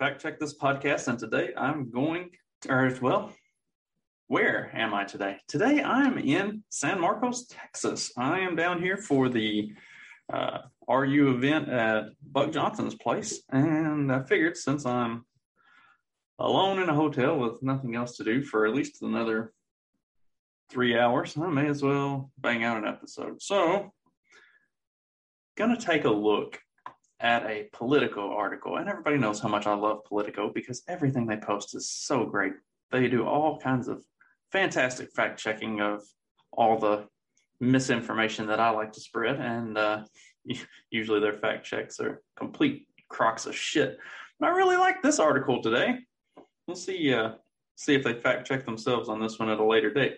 Fact Check This podcast, and today I'm going, to, or well, where am I today? Today I'm in San Marcos, Texas. I am down here for the uh, RU event at Buck Johnson's place, and I figured since I'm alone in a hotel with nothing else to do for at least another three hours, I may as well bang out an episode. So, gonna take a look at a Politico article, and everybody knows how much I love Politico because everything they post is so great. They do all kinds of fantastic fact checking of all the misinformation that I like to spread, and uh, usually their fact checks are complete crocks of shit. But I really like this article today. We'll see uh, see if they fact check themselves on this one at a later date.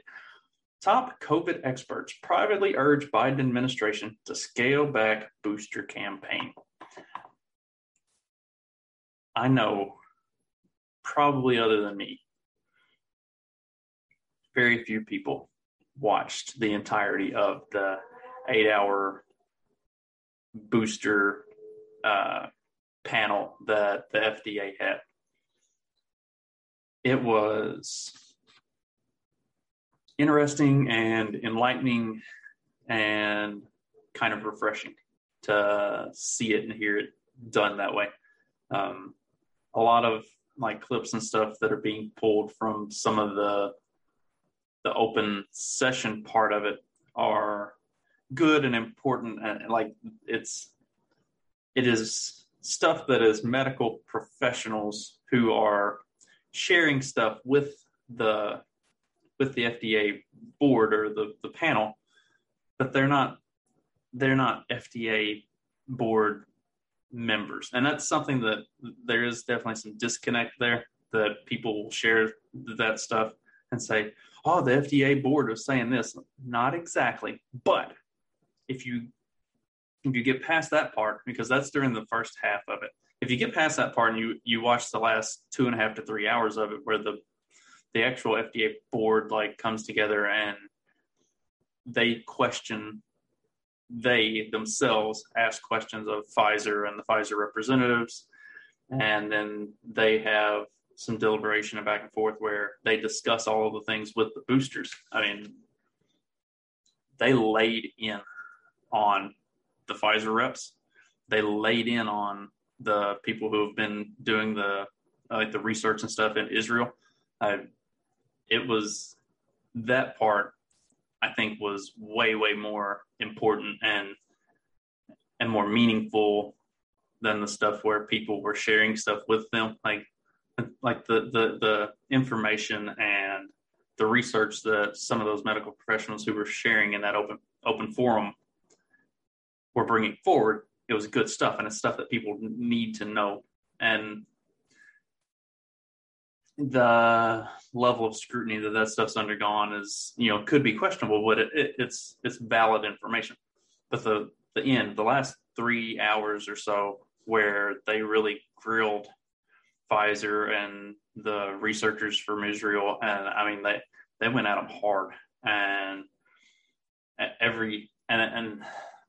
Top COVID experts privately urge Biden administration to scale back booster campaign. I know, probably other than me, very few people watched the entirety of the eight hour booster uh, panel that the FDA had. It was interesting and enlightening and kind of refreshing to see it and hear it done that way. Um, a lot of like clips and stuff that are being pulled from some of the the open session part of it are good and important and like it's it is stuff that is medical professionals who are sharing stuff with the with the FDA board or the the panel but they're not they're not FDA board members. And that's something that there is definitely some disconnect there that people will share that stuff and say, oh, the FDA board was saying this. Not exactly. But if you if you get past that part, because that's during the first half of it, if you get past that part and you you watch the last two and a half to three hours of it where the the actual FDA board like comes together and they question they themselves ask questions of Pfizer and the Pfizer representatives, and then they have some deliberation and back and forth where they discuss all of the things with the boosters. I mean, they laid in on the Pfizer reps. They laid in on the people who have been doing the like the research and stuff in Israel. I, it was that part I think was way way more important and and more meaningful than the stuff where people were sharing stuff with them. Like like the the the information and the research that some of those medical professionals who were sharing in that open open forum were bringing forward it was good stuff and it's stuff that people need to know. And the level of scrutiny that that stuff's undergone is you know could be questionable but it, it, it's it's valid information. But the the end the last three hours or so where they really grilled pfizer and the researchers from israel and i mean they they went at them hard. And every and and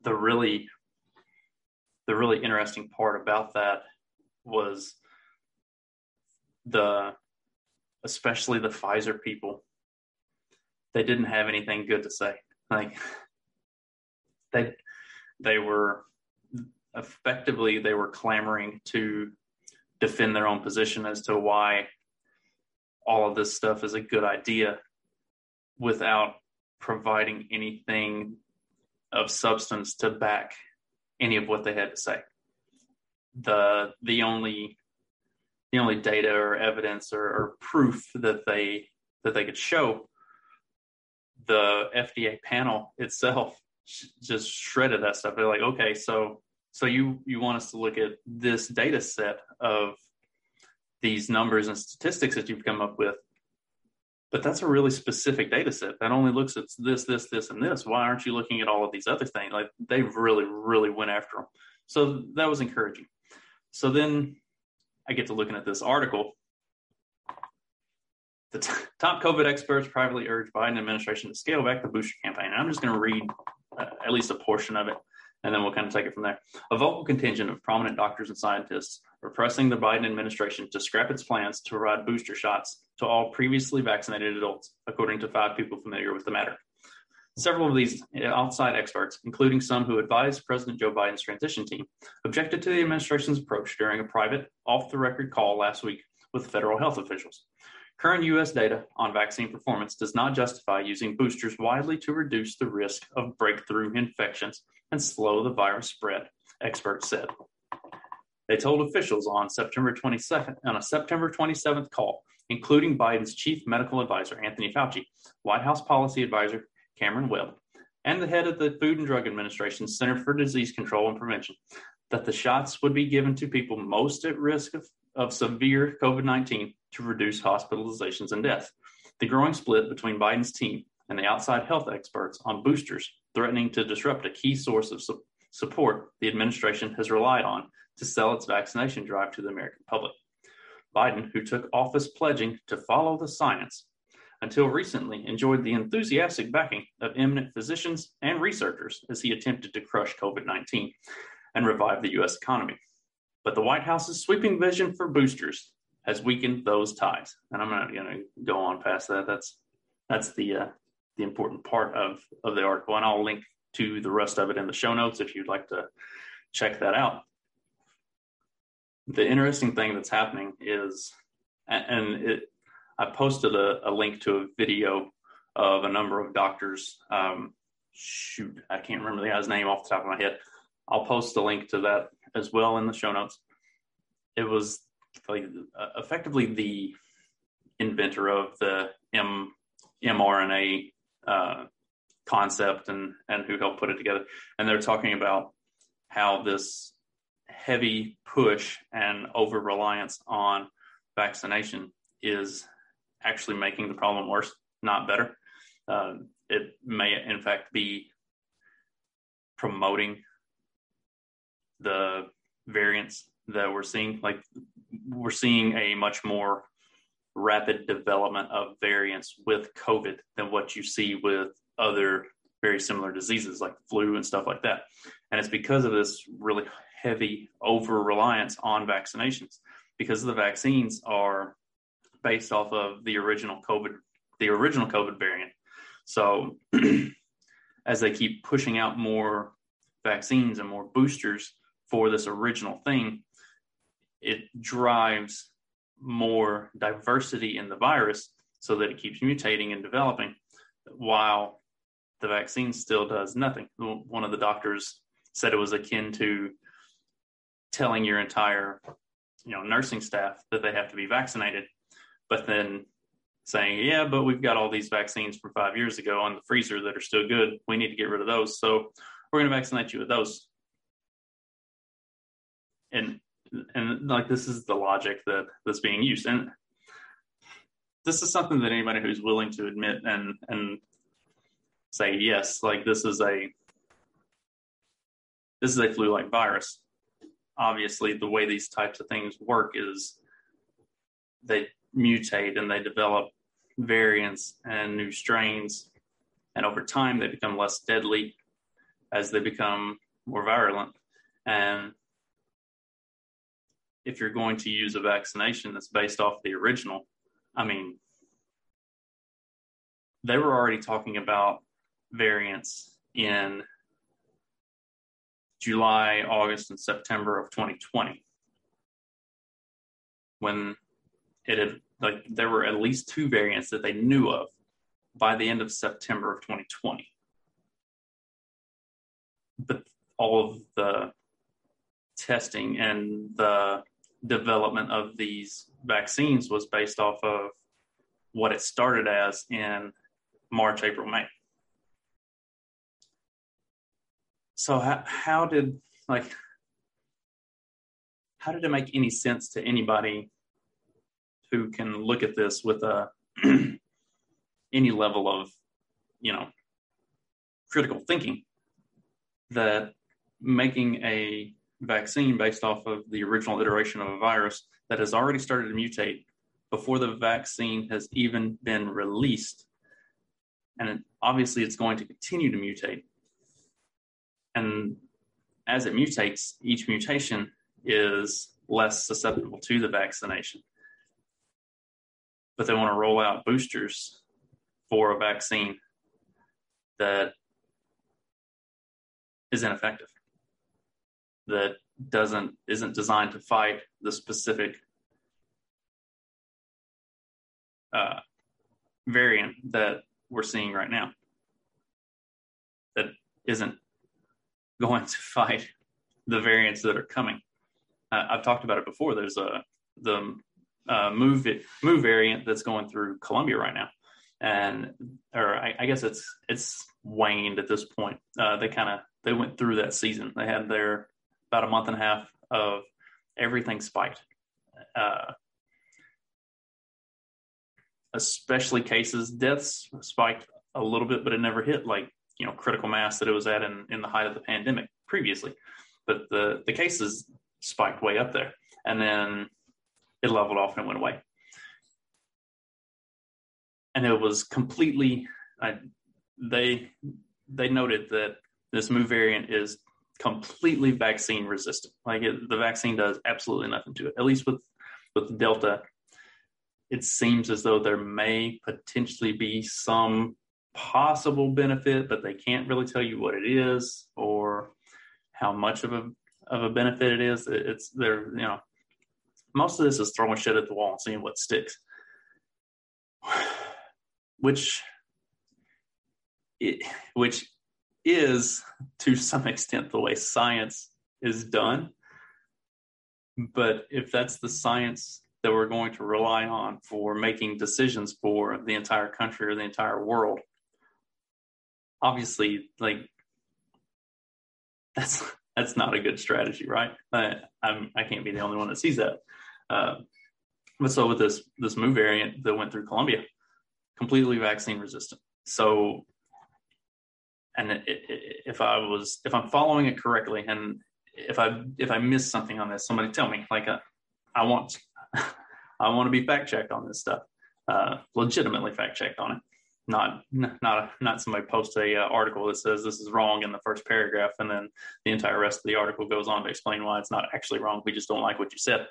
the really the really interesting part about that was the especially the Pfizer people, they didn't have anything good to say. Like they they were effectively they were clamoring to defend their own position as to why all of this stuff is a good idea without providing anything of substance to back any of what they had to say. The the only the only data or evidence or, or proof that they that they could show the FDA panel itself just shredded that stuff. They're like, okay, so so you you want us to look at this data set of these numbers and statistics that you've come up with, but that's a really specific data set that only looks at this, this, this, and this. Why aren't you looking at all of these other things? Like they really, really went after them. So that was encouraging. So then I get to looking at this article. The t- top COVID experts privately urge Biden administration to scale back the booster campaign. And I'm just going to read uh, at least a portion of it and then we'll kind of take it from there. A vocal contingent of prominent doctors and scientists are pressing the Biden administration to scrap its plans to provide booster shots to all previously vaccinated adults, according to five people familiar with the matter. Several of these outside experts, including some who advised President Joe Biden's transition team, objected to the administration's approach during a private, off the record call last week with federal health officials. Current U.S. data on vaccine performance does not justify using boosters widely to reduce the risk of breakthrough infections and slow the virus spread, experts said. They told officials on September 22nd on a September 27th call, including Biden's chief medical advisor Anthony Fauci, White House policy advisor Cameron Webb, and the head of the Food and Drug Administration Center for Disease Control and Prevention, that the shots would be given to people most at risk of, of severe COVID 19 to reduce hospitalizations and deaths. The growing split between Biden's team and the outside health experts on boosters threatening to disrupt a key source of su- support the administration has relied on to sell its vaccination drive to the American public. Biden, who took office pledging to follow the science, until recently enjoyed the enthusiastic backing of eminent physicians and researchers as he attempted to crush COVID 19 and revive the U.S. economy. But the White House's sweeping vision for boosters has weakened those ties. And I'm not going to go on past that. That's that's the uh, the important part of of the article, and I'll link to the rest of it in the show notes if you'd like to check that out. The interesting thing that's happening is, and it, I posted a, a, link to a video of a number of doctors. Um, shoot, I can't remember the guy's name off the top of my head. I'll post a link to that as well in the show notes. It was like uh, effectively the inventor of the M, mRNA uh, concept and and who helped put it together. And they're talking about how this heavy push and over reliance on vaccination is actually making the problem worse, not better. Uh, it may, in fact, be promoting the variants that we're seeing. Like we're seeing a much more rapid development of variants with COVID than what you see with other very similar diseases like flu and stuff like that. And it's because of this really heavy over reliance on vaccinations because the vaccines are based off of the original COVID, the original COVID variant. So as they keep pushing out more vaccines and more boosters for this original thing, it drives more diversity in the virus so that it keeps mutating and developing while the vaccine still does nothing. One of the doctors said it was akin to telling your entire you know nursing staff that they have to be vaccinated but then saying yeah but we've got all these vaccines from five years ago on the freezer that are still good. We need to get rid of those. So we're going to vaccinate you with those. And and like this is the logic that that's being used. And this is something that anybody who's willing to admit and and say yes like this is a this is a flu-like virus. Obviously the way these types of things work is they mutate and they develop variants and new strains. And over time they become less deadly as they become more virulent. And if you're going to use a vaccination that's based off the original, I mean, they were already talking about variants in July, August, and September of 2020 when it had like there were at least two variants that they knew of by the end of September of 2020. But all of the testing and the development of these vaccines was based off of what it started as in March, April, May. So how, how did like how did it make any sense to anybody who can look at this with uh, a any level of you know critical thinking that making a vaccine based off of the original iteration of a virus that has already started to mutate before the vaccine has even been released and obviously it's going to continue to mutate. And as it mutates each mutation is less susceptible to the vaccination but they want to roll out boosters for a vaccine that is ineffective that doesn't isn't designed to fight the specific uh, variant that we're seeing right now that isn't going to fight the variants that are coming. Uh, I've talked about it before. There's a the uh, move it, Mu variant that's going through Colombia right now, and or I, I guess it's it's waned at this point. Uh, they kind of they went through that season. They had their about a month and a half of everything spiked. Uh, especially cases, deaths spiked a little bit, but it never hit like you know critical mass that it was at in, in the height of the pandemic previously. But the the cases spiked way up there, and then it leveled off and it went away. And it was completely, uh, they they noted that this new variant is completely vaccine resistant. Like it, the vaccine does absolutely nothing to it. At least with with Delta, it seems as though there may potentially be some possible benefit, but they can't really tell you what it is or how much of a of a benefit it is. It's they're you know most of this is throwing shit at the wall and seeing what sticks, which it, which is to some extent the way science is done. But if that's the science that we're going to rely on for making decisions for the entire country or the entire world, obviously, like that's that's not a good strategy, right? I, I'm I can't be the only one that sees that. Uh, but so with this this new variant that went through Colombia, completely vaccine resistant. So, and it, it, if I was if I'm following it correctly, and if I if I miss something on this, somebody tell me. Like, uh, I want I want to be fact checked on this stuff, uh, legitimately fact checked on it. Not not not somebody post a uh, article that says this is wrong in the first paragraph, and then the entire rest of the article goes on to explain why it's not actually wrong. We just don't like what you said.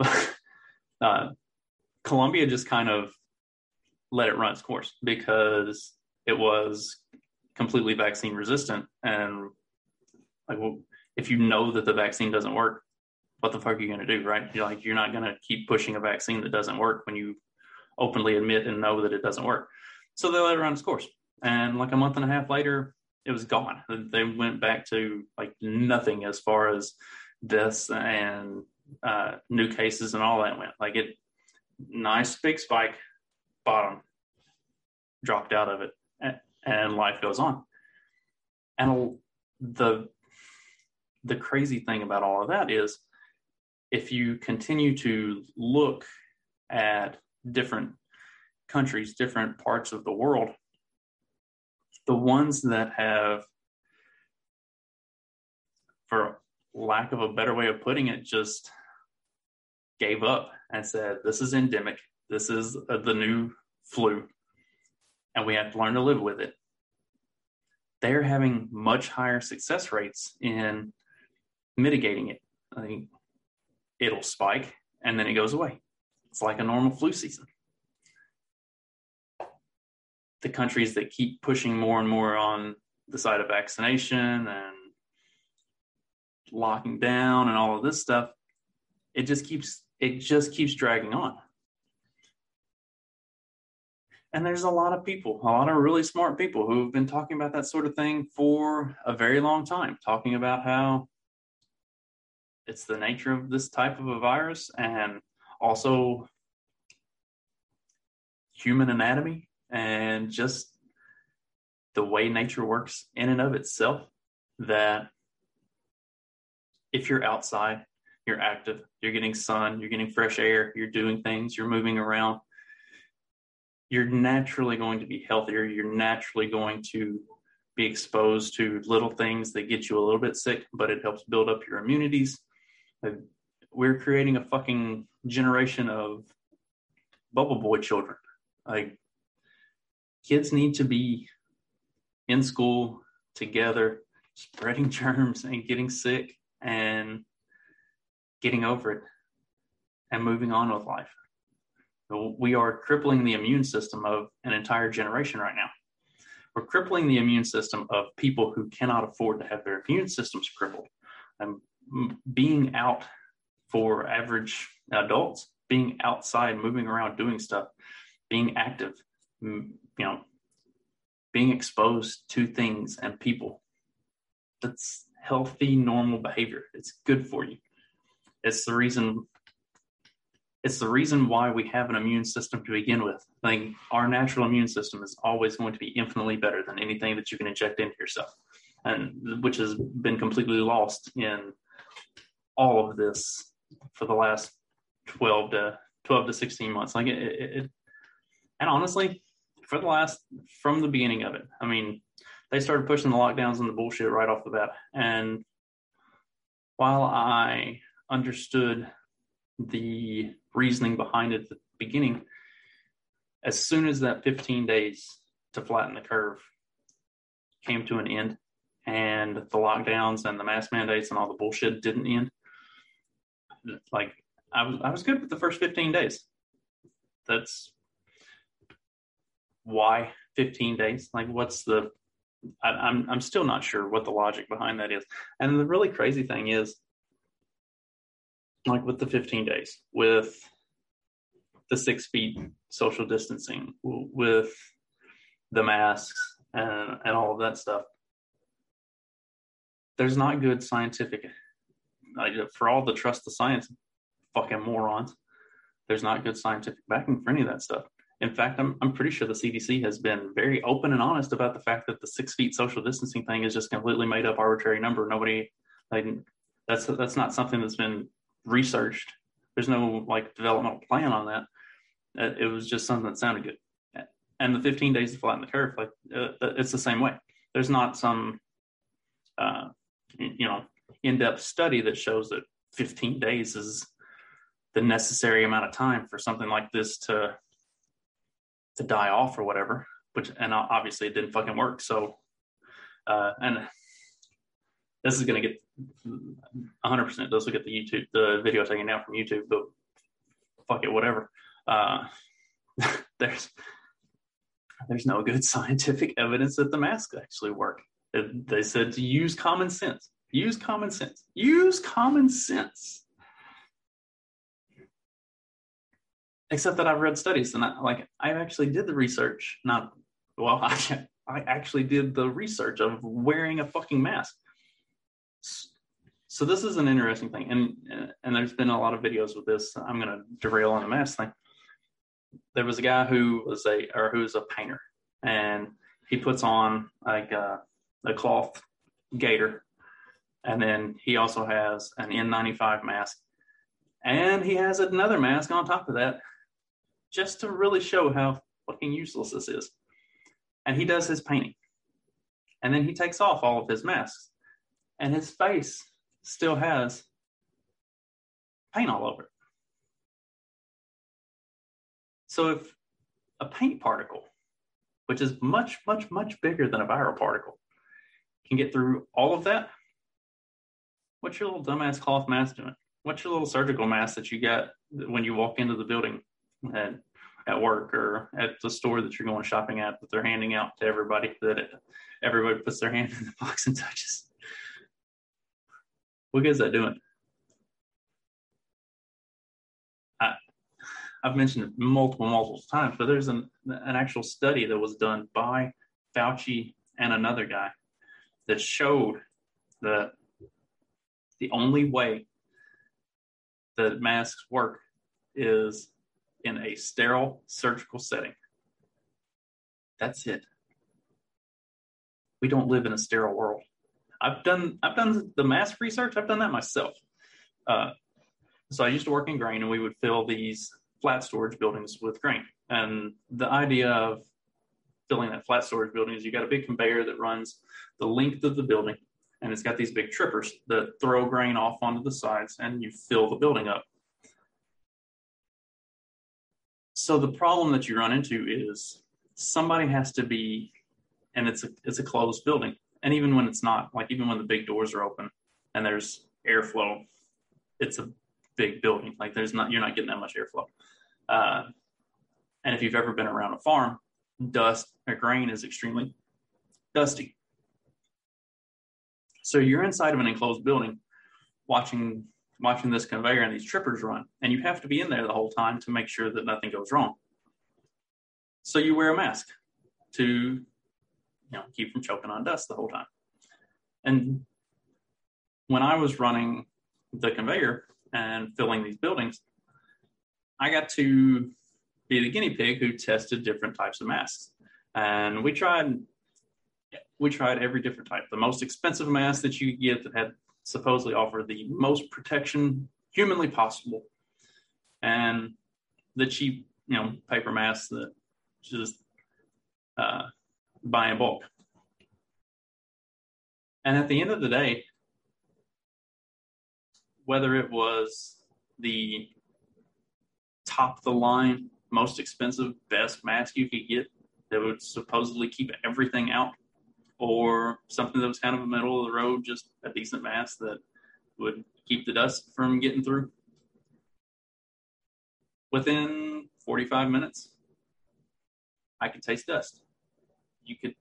uh, Colombia just kind of let it run its course because it was completely vaccine resistant. And like, well, if you know that the vaccine doesn't work, what the fuck are you going to do, right? You're like, you're not going to keep pushing a vaccine that doesn't work when you openly admit and know that it doesn't work. So they let it run its course. And like a month and a half later, it was gone. They went back to like nothing as far as deaths and uh, new cases and all that went. Like it, nice big spike, bottom, dropped out of it, and life goes on. And the the crazy thing about all of that is, if you continue to look at different countries, different parts of the world, the ones that have, for lack of a better way of putting it, just gave up and said, This is endemic. This is uh, the new flu, and we have to learn to live with it. They're having much higher success rates in mitigating it. I think it'll spike and then it goes away. It's like a normal flu season. The countries that keep pushing more and more on the side of vaccination and locking down and all of this stuff, it just keeps it just keeps dragging on. And there's a lot of people, a lot of really smart people who have been talking about that sort of thing for a very long time, talking about how it's the nature of this type of a virus and also human anatomy and just the way nature works in and of itself that if you're outside, you're active, you're getting sun, you're getting fresh air, you're doing things, you're moving around, you're naturally going to be healthier. You're naturally going to be exposed to little things that get you a little bit sick, but it helps build up your immunities. Uh, we're creating a fucking generation of bubble boy children. Like, kids need to be in school together, spreading germs and getting sick and getting over it and moving on with life we are crippling the immune system of an entire generation right now. We're crippling the immune system of people who cannot afford to have their immune systems crippled. Um, and being out for average adults, being outside, moving around, doing stuff, being active, you know, being exposed to things and people. That's healthy, normal behavior. It's good for you. It's the reason it's the reason why we have an immune system to begin with. Like our natural immune system is always going to be infinitely better than anything that you can inject into yourself, and which has been completely lost in all of this for the last twelve to twelve to sixteen months. Like it, it, it and honestly, for the last from the beginning of it, I mean, they started pushing the lockdowns and the bullshit right off the bat, and while I understood the reasoning behind it at the beginning. As soon as that 15 days to flatten the curve came to an end and the lockdowns and the mask mandates and all the bullshit didn't end, like I was, I was good with the first 15 days. That's why 15 days. Like, what's the? I, I'm I'm still not sure what the logic behind that is. And the really crazy thing is, like with the 15 days, with the six feet social distancing, with the masks and, and all of that stuff. There's not good scientific, like, for all the trust the science fucking morons, there's not good scientific backing for any of that stuff. In fact, I'm, I'm pretty sure the CDC has been very open and honest about the fact that the six feet social distancing thing is just completely made up arbitrary number. Nobody, like, that's that's not something that's been researched. There's no like developmental plan on that. It was just something that sounded good. And the 15 days to flatten the curve, like uh, it's the same way. There's not some, uh, you know, in-depth study that shows that 15 days is the necessary amount of time for something like this to to die off or whatever. Which and obviously it didn't fucking work. So, uh, and this is to get 100% those look at the YouTube, the video taken out from YouTube, but fuck it, whatever. Uh, there's, there's no good scientific evidence that the masks actually work. It, they said to use common sense, use common sense, use common sense. Except that I've read studies and I, like I actually did the research, not, well, I, I actually did the research of wearing a fucking mask so this is an interesting thing, and and there's been a lot of videos with this. I'm going to derail on the mask thing. There was a guy who was a or who is a painter, and he puts on like a, a cloth gaiter, and then he also has an N95 mask, and he has another mask on top of that, just to really show how fucking useless this is. And he does his painting, and then he takes off all of his masks, and his face still has paint all over it. So if a paint particle, which is much, much, much bigger than a viral particle, can get through all of that, what's your little dumbass cloth mask doing? What's your little surgical mask that you got when you walk into the building at, at work or at the store that you're going shopping at that they're handing out to everybody that everybody puts their hand in the box and touches? What good is that doing? I, I've mentioned it multiple, multiple times, but there's an, an actual study that was done by Fauci and another guy that showed that the only way that masks work is in a sterile surgical setting. That's it. We don't live in a sterile world. I've done I've done the mask research. I've done that myself. Uh, so I used to work in grain, and we would fill these flat storage buildings with grain. And the idea of filling that flat storage building is you got a big conveyor that runs the length of the building, and it's got these big trippers that throw grain off onto the sides, and you fill the building up. So the problem that you run into is somebody has to be, and it's a it's a closed building, and even when it's not, like even when the big doors are open and there's airflow, it's a big building. Like there's not you're not getting that much airflow. Uh, and if you've ever been around a farm, dust or grain is extremely dusty. So you're inside of an enclosed building, watching watching this conveyor and these trippers run, and you have to be in there the whole time to make sure that nothing goes wrong. So you wear a mask to you know keep from choking on dust the whole time. And when I was running the conveyor and filling these buildings, I got to be the guinea pig who tested different types of masks. And we tried we tried every different type. The most expensive mask that you get that had supposedly offered the most protection humanly possible, and the cheap, you know, paper masks that just uh, buy in bulk. And at the end of the day, whether it was the top of the line, most expensive, best mask you could get that would supposedly keep everything out, or something that was kind of a middle of the road, just a decent mask that would keep the dust from getting through. Within 45 minutes, I could taste dust. You could,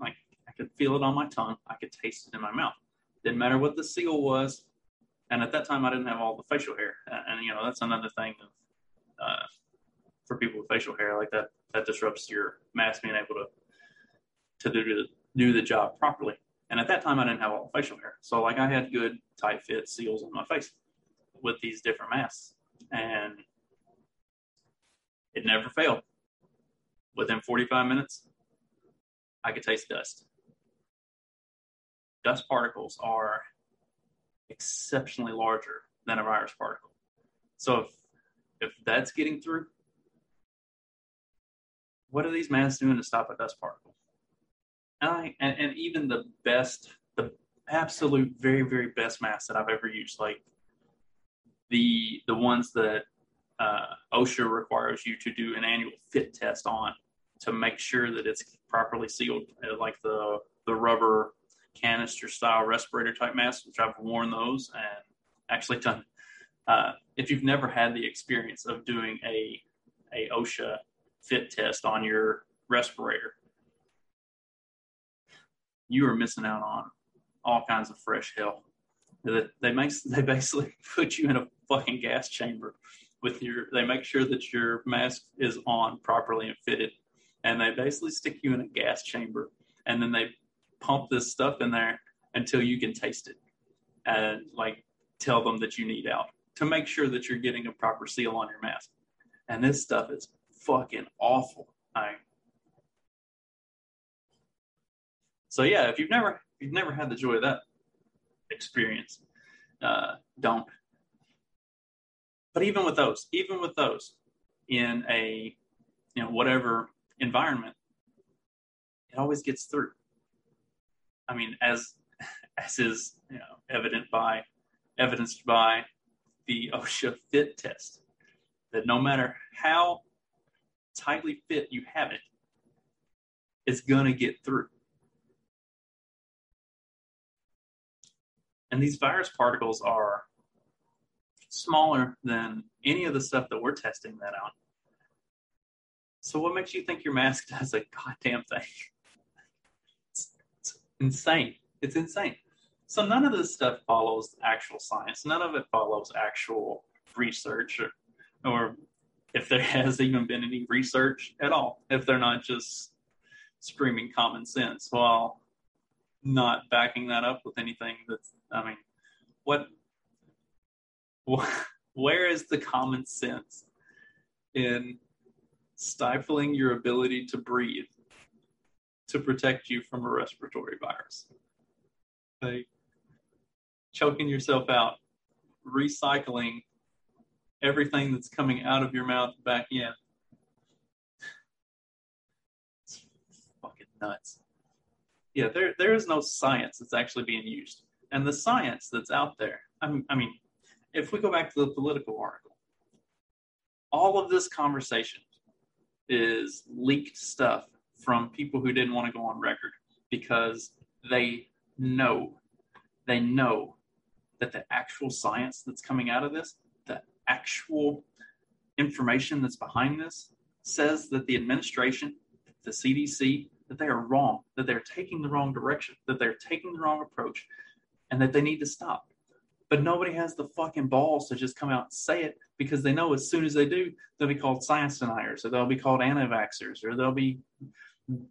like, I could feel it on my tongue. I could taste it in my mouth. Didn't matter what the seal was. And at that time, I didn't have all the facial hair. And, you know, that's another thing of, uh, for people with facial hair like that, that disrupts your mask being able to to do the, do the job properly. And at that time, I didn't have all the facial hair. So, like, I had good tight fit seals on my face with these different masks. And it never failed. Within 45 minutes, I could taste dust. Dust particles are exceptionally larger than a virus particle. So, if, if that's getting through, what are these masks doing to stop a dust particle? I, and, and even the best, the absolute very, very best masks that I've ever used, like the the ones that uh, OSHA requires you to do an annual fit test on to make sure that it's properly sealed, uh, like the the rubber canister style respirator type masks, which I've worn those and actually done. Uh, if you've never had the experience of doing a a OSHA fit test on your respirator, you are missing out on all kinds of fresh hell. They make they basically put you in a fucking gas chamber with your. They make sure that your mask is on properly and fitted, and they basically stick you in a gas chamber, and then they pump this stuff in there until you can taste it, and like tell them that you need out to make sure that you're getting a proper seal on your mask. And this stuff is fucking awful. I So yeah, if you've never if you've never had the joy of that experience, uh, don't. But even with those, even with those, in a you know whatever environment, it always gets through. I mean, as as is you know evident by evidenced by the OSHA fit test, that no matter how tightly fit you have it, it's gonna get through. And these virus particles are smaller than any of the stuff that we're testing that on. So what makes you think your mask does a goddamn thing? It's, it's insane. It's insane. So none of this stuff follows actual science. None of it follows actual research or, or if there has even been any research at all, if they're not just screaming common sense while not backing that up with anything that's, I mean, what, where is the common sense in stifling your ability to breathe to protect you from a respiratory virus? Like choking yourself out, recycling everything that's coming out of your mouth back in. It's fucking nuts. Yeah, there there is no science that's actually being used, and the science that's out there. I mean, I mean, if we go back to the Politico article, all of this conversation is leaked stuff from people who didn't want to go on record because they know, they know that the actual science that's coming out of this the actual information that's behind this says that the administration, the CDC, that they are wrong, that they're taking the wrong direction, that they're taking the wrong approach, and that they need to stop. But nobody has the fucking balls to just come out and say it because they know as soon as they do, they'll be called science deniers, or they'll be called anti-vaxxers, or they'll be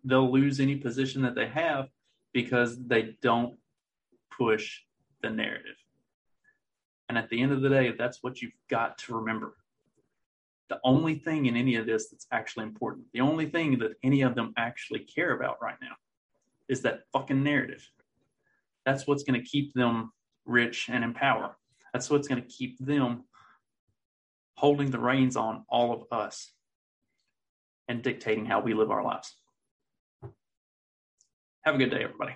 they'll lose any position that they have because they don't push the narrative. And at the end of the day, that's what you've got to remember. The only thing in any of this that's actually important, the only thing that any of them actually care about right now is that fucking narrative. That's what's going to keep them rich and in power. That's what's going to keep them holding the reins on all of us and dictating how we live our lives. Have a good day, everybody.